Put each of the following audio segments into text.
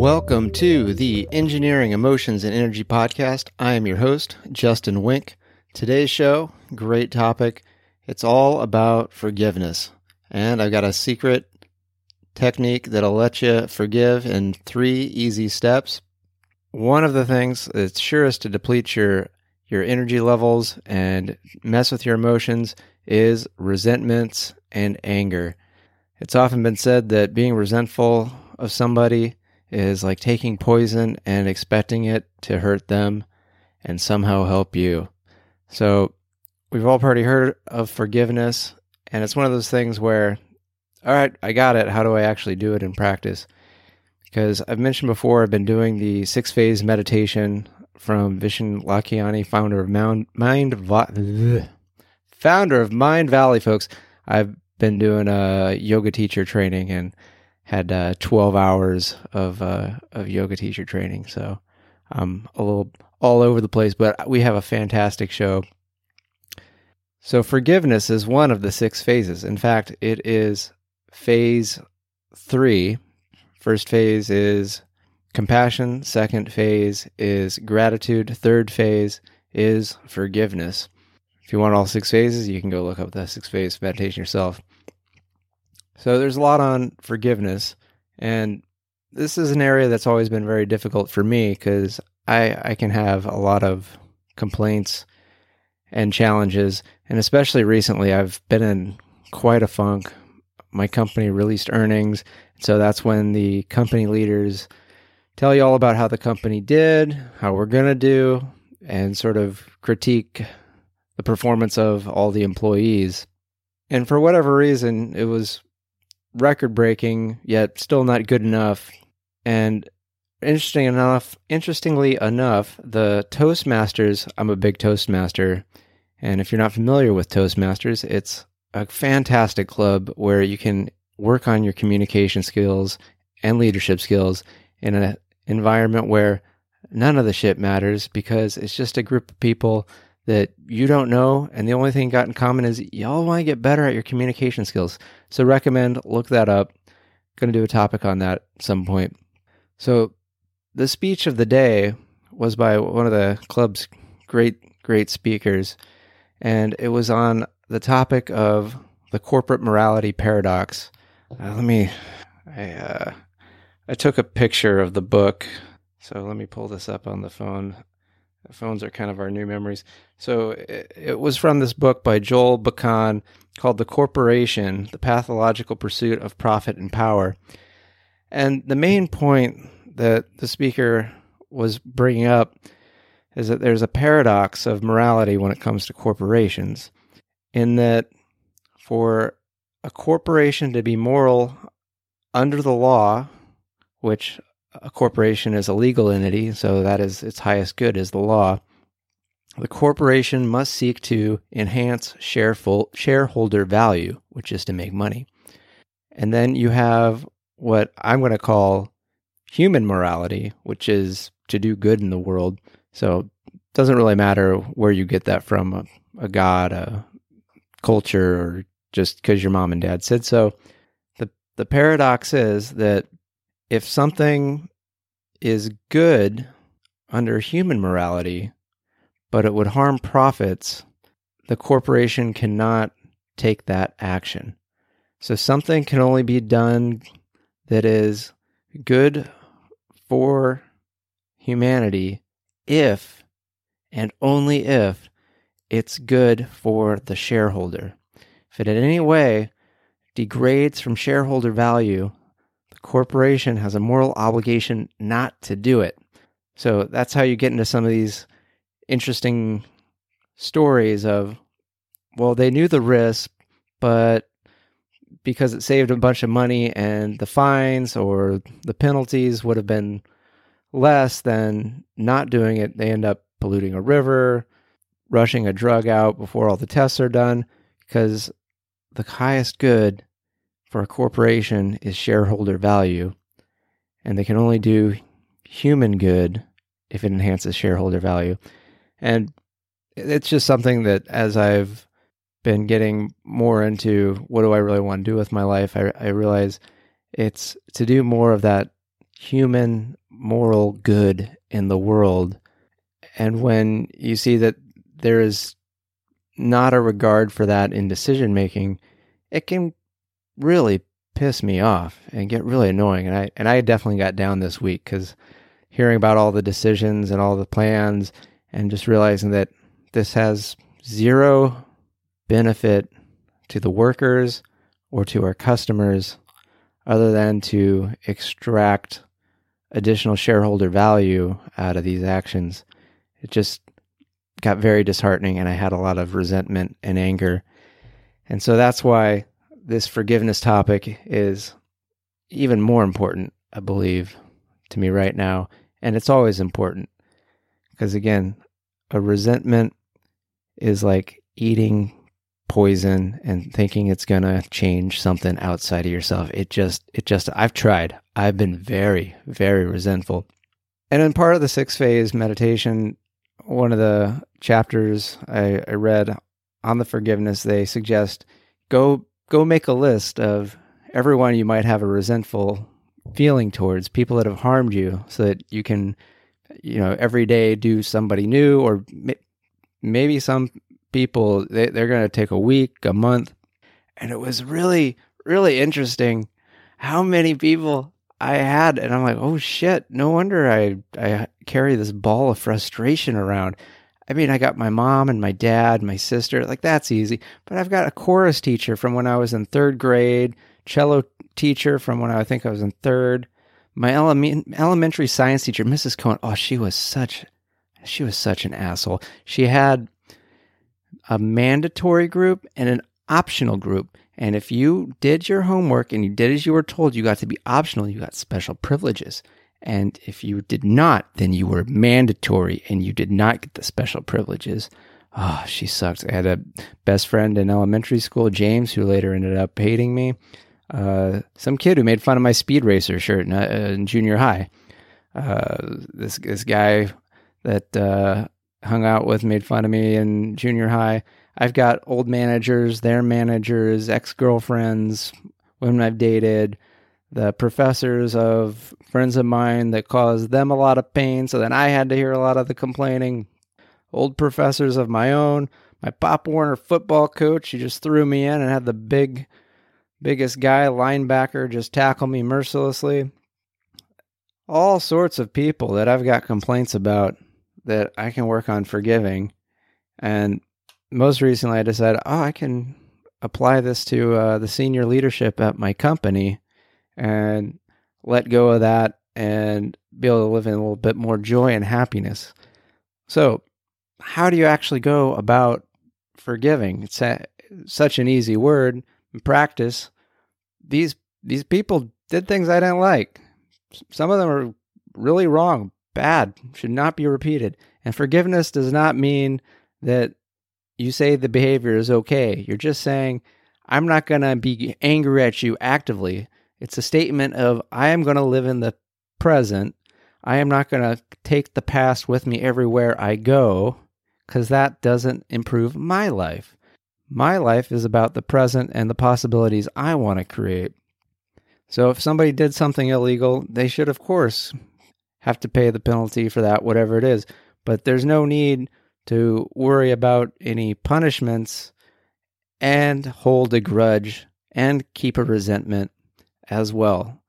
Welcome to the Engineering, Emotions, and Energy Podcast. I am your host, Justin Wenck. Today's show, great topic. It's all about forgiveness. And I've got a secret technique that'll let you forgive in three easy steps. One of the things that's surest to deplete your your energy levels and mess with your emotions is resentments and anger. It's often been said that being resentful of somebody is like taking poison and expecting it to hurt them and somehow help you. So, we've all already heard of forgiveness, and it's one of those things where, all right, I got it. How do I actually do it in practice? Because I've mentioned before, I've been doing the six phase meditation from Vishen Lakhiani, founder of Mind, Mind founder of Mindvalley, folks. I've been doing a yoga teacher training and had uh, 12 hours of uh, of yoga teacher training. So I'm a little all over the place, but we have a fantastic show. So forgiveness is one of the six phases. In fact, it is phase three. First phase is compassion. Second phase is gratitude. Third phase is forgiveness. If you want all six phases, you can go look up the six phase meditation yourself. So there's a lot on forgiveness, and this is an area that's always been very difficult for me because I I can have a lot of complaints and challenges, and especially recently, I've been in quite a funk. My company released earnings, so that's when the company leaders tell you all about how the company did, how we're going to do, and sort of critique the performance of all the employees. And for whatever reason, it was record breaking, yet still not good enough. And interesting enough, interestingly enough, the Toastmasters, I'm a big Toastmaster. And if you're not familiar with Toastmasters, it's a fantastic club where you can work on your communication skills and leadership skills in an environment where none of the shit matters because it's just a group of people that you don't know, and the only thing got in common is y'all want to get better at your communication skills. So recommend look that up. Going to do a topic on that at some point. So the speech of the day was by one of the club's great great speakers, and it was on the topic of the corporate morality paradox. Uh, let me, I uh, I took a picture of the book, so let me pull this up on the phone. Phones are kind of our new memories. So it, it was from this book by Joel Bakan called The Corporation The Pathological Pursuit of Profit and Power. And the main point that the speaker was bringing up is that there's a paradox of morality when it comes to corporations, in that for a corporation to be moral under the law, which a corporation is a legal entity, so that is its highest good is the law. The corporation must seek to enhance shareholder value, which is to make money. And then you have what I'm going to call human morality, which is to do good in the world. So it doesn't really matter where you get that from a, a god, a culture, or just because your mom and dad said so. The, the paradox is that if something is good under human morality, but it would harm profits, the corporation cannot take that action. So something can only be done that is good for humanity if and only if it's good for the shareholder. If it in any way degrades from shareholder value, corporation has a moral obligation not to do it. So that's how you get into some of these interesting stories of, well, they knew the risk, but because it saved a bunch of money and the fines or the penalties would have been less than not doing it, they end up polluting a river, rushing a drug out before all the tests are done, because the highest good for a corporation is shareholder value, and they can only do human good if it enhances shareholder value. And it's just something that as I've been getting more into what do I really want to do with my life, I, I realize it's to do more of that human moral good in the world. And when you see that there is not a regard for that in decision making, it can really piss me off and get really annoying. And I and I definitely got down this week because hearing about all the decisions and all the plans and just realizing that this has zero benefit to the workers or to our customers other than to extract additional shareholder value out of these actions. It just got very disheartening and I had a lot of resentment and anger. And so that's why this forgiveness topic is even more important, I believe, to me right now. And it's always important because, again, a resentment is like eating poison and thinking it's going to change something outside of yourself. It just, it just, I've tried. I've been very, very resentful. And in part of the six phase meditation, one of the chapters I, I read on the forgiveness, they suggest go go make a list of everyone you might have a resentful feeling towards, people that have harmed you, so that you can, you know, every day do somebody new, or maybe some people they, they're going to take a week, a month, and it was really really interesting how many people I had, and I'm like, oh shit, no wonder I I carry this ball of frustration around. I mean, I got my mom and my dad, my sister, like that's easy. But I've got a chorus teacher from when I was in third grade, cello teacher from when I think I was in third, my ele- elementary science teacher, Mrs. Cohen. Oh, she was such, she was such an asshole. She had a mandatory group and an optional group. And if you did your homework and you did as you were told, you got to be optional. You got special privileges. And if you did not, then you were mandatory and you did not get the special privileges. Oh, she sucks. I had a best friend in elementary school, James, who later ended up hating me. Uh, some kid who made fun of my speed racer shirt in, uh, in junior high. Uh, this this guy that uh, hung out with made fun of me in junior high. I've got old managers, their managers, ex girlfriends, women I've dated, the professors of friends of mine that caused them a lot of pain. So then I had to hear a lot of the complaining. Old professors of my own. My Pop Warner football coach, he just threw me in and had the big, biggest guy, linebacker, just tackle me mercilessly. All sorts of people that I've got complaints about that I can work on forgiving. And most recently, I decided, oh, I can apply this to uh, the senior leadership at my company and let go of that and be able to live in a little bit more joy and happiness. So, how do you actually go about forgiving? It's a, such an easy word in practice. These these people did things I didn't like. Some of them are really wrong, bad, should not be repeated. And forgiveness does not mean that you say the behavior is okay. You're just saying, I'm not going to be angry at you actively. It's a statement of I am going to live in the present. I am not going to take the past with me everywhere I go because that doesn't improve my life. My life is about the present and the possibilities I want to create. So if somebody did something illegal, they should, of course, have to pay the penalty for that, whatever it is. But there's no need to worry about any punishments and hold a grudge and keep a resentment as well.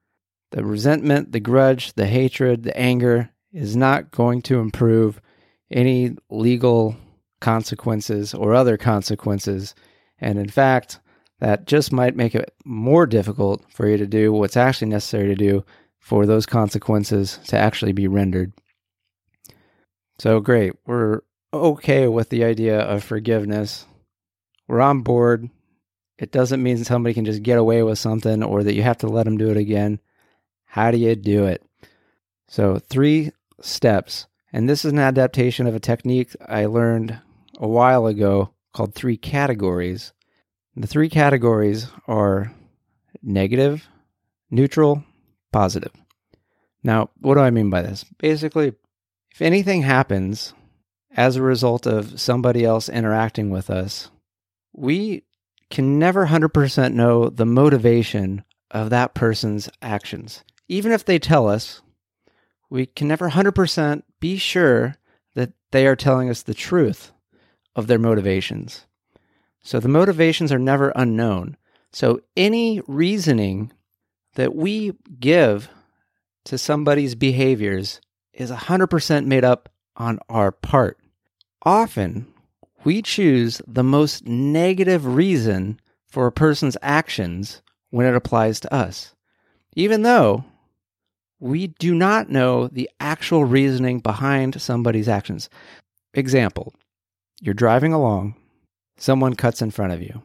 The resentment, the grudge, the hatred, the anger is not going to improve any legal consequences or other consequences. And in fact, that just might make it more difficult for you to do what's actually necessary to do for those consequences to actually be rendered. So great. We're okay with the idea of forgiveness. We're on board. It doesn't mean somebody can just get away with something or that you have to let them do it again. How do you do it? So, three steps. And this is an adaptation of a technique I learned a while ago called three categories. The three categories are negative, neutral, positive. Now, what do I mean by this? Basically, if anything happens as a result of somebody else interacting with us, we can never 100% know the motivation of that person's actions. even if they tell us, we can never 100% be sure that they are telling us the truth of their motivations. So the motivations are never unknown. So any reasoning that we give to somebody's behaviors is 100% made up on our part. Often, we choose the most negative reason for a person's actions when it applies to us, even though we do not know the actual reasoning behind somebody's actions. Example you're driving along, someone cuts in front of you.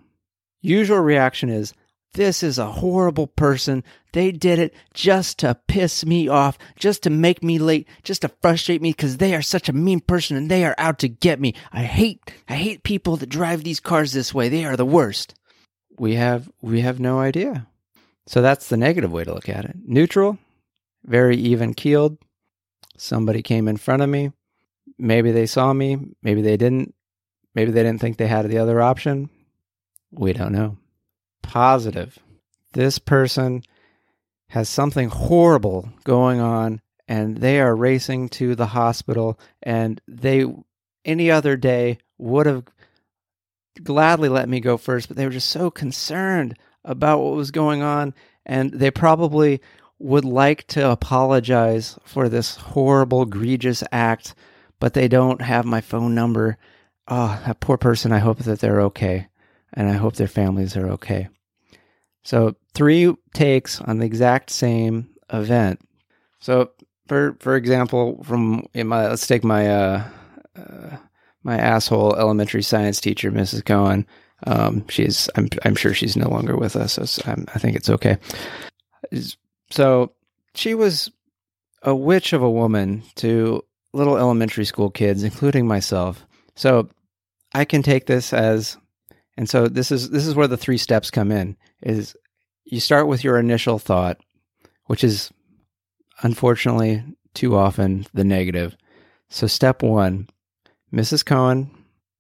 Usual reaction is, this is a horrible person. They did it just to piss me off, just to make me late, just to frustrate me because they are such a mean person and they are out to get me. I hate, I hate people that drive these cars this way. They are the worst. We have, we have no idea. So that's the negative way to look at it. Neutral, very even keeled. Somebody came in front of me. Maybe they saw me. Maybe they didn't. Maybe they didn't think they had the other option. We don't know positive. This person has something horrible going on and they are racing to the hospital and they any other day would have gladly let me go first but they were just so concerned about what was going on and they probably would like to apologize for this horrible egregious act but they don't have my phone number oh that poor person i hope that they're okay and i hope their families are okay so three takes on the exact same event. So for for example, from my let's take my uh, uh, my asshole elementary science teacher, Mrs. Cohen. Um, she's I'm I'm sure she's no longer with us, so i think it's okay. So she was a witch of a woman to little elementary school kids, including myself. So I can take this as and so this is this is where the three steps come in is you start with your initial thought, which is unfortunately too often the negative. So step 1, Mrs. Cohen,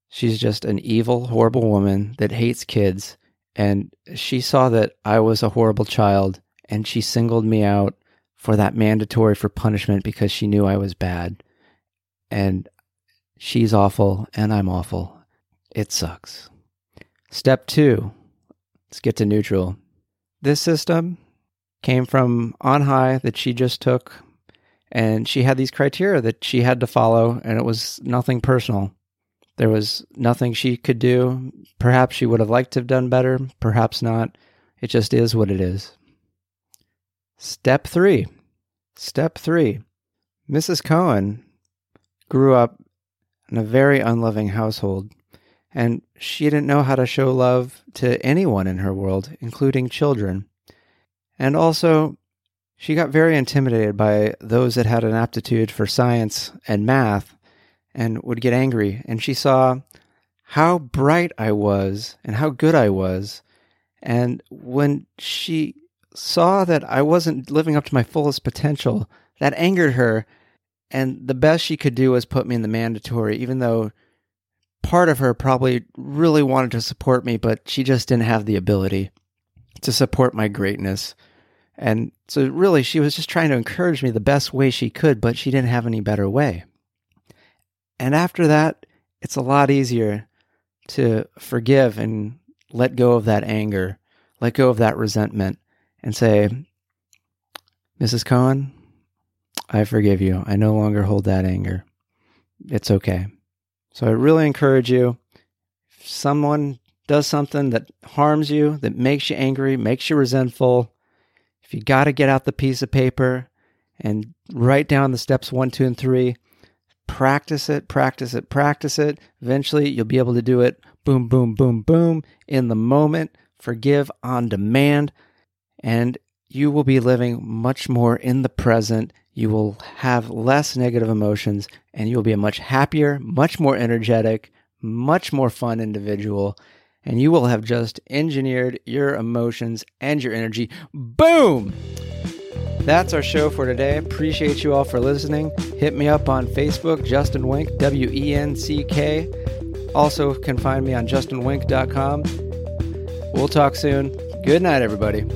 she's just an evil, horrible woman that hates kids and she saw that I was a horrible child and she singled me out for that mandatory for punishment because she knew I was bad. And she's awful and I'm awful. It sucks. Step two, let's get to neutral. This system came from on high that she just took, and she had these criteria that she had to follow, and it was nothing personal. There was nothing she could do. Perhaps she would have liked to have done better, perhaps not. It just is what it is. Step three. Step three. Mrs. Cohen grew up in a very unloving household and she didn't know how to show love to anyone in her world, including children. And also, she got very intimidated by those that had an aptitude for science and math and would get angry. And she saw how bright I was and how good I was. And when she saw that I wasn't living up to my fullest potential, that angered her. And the best she could do was put me in the mandatory, even though part of her probably really wanted to support me, but she just didn't have the ability to support my greatness. And so, really, she was just trying to encourage me the best way she could, but she didn't have any better way. And after that, it's a lot easier to forgive and let go of that anger, let go of that resentment, and say, Mrs. Cohen, I forgive you. I no longer hold that anger. It's okay. So I really encourage you if someone does something that harms you, that makes you angry, makes you resentful, if you got to get out the piece of paper and write down the steps one, two, and three, practice it, practice it, practice it. Eventually, you'll be able to do it. Boom, boom, boom, boom. In the moment, forgive on demand, and you will be living much more in the present you will have less negative emotions and you'll be a much happier, much more energetic, much more fun individual. And you will have just engineered your emotions and your energy. Boom! That's our show for today. Appreciate you all for listening. Hit me up on Facebook, Justin Wenck, W E N C K. Also, can find me on justinwenck.com. We'll talk soon. Good night, everybody.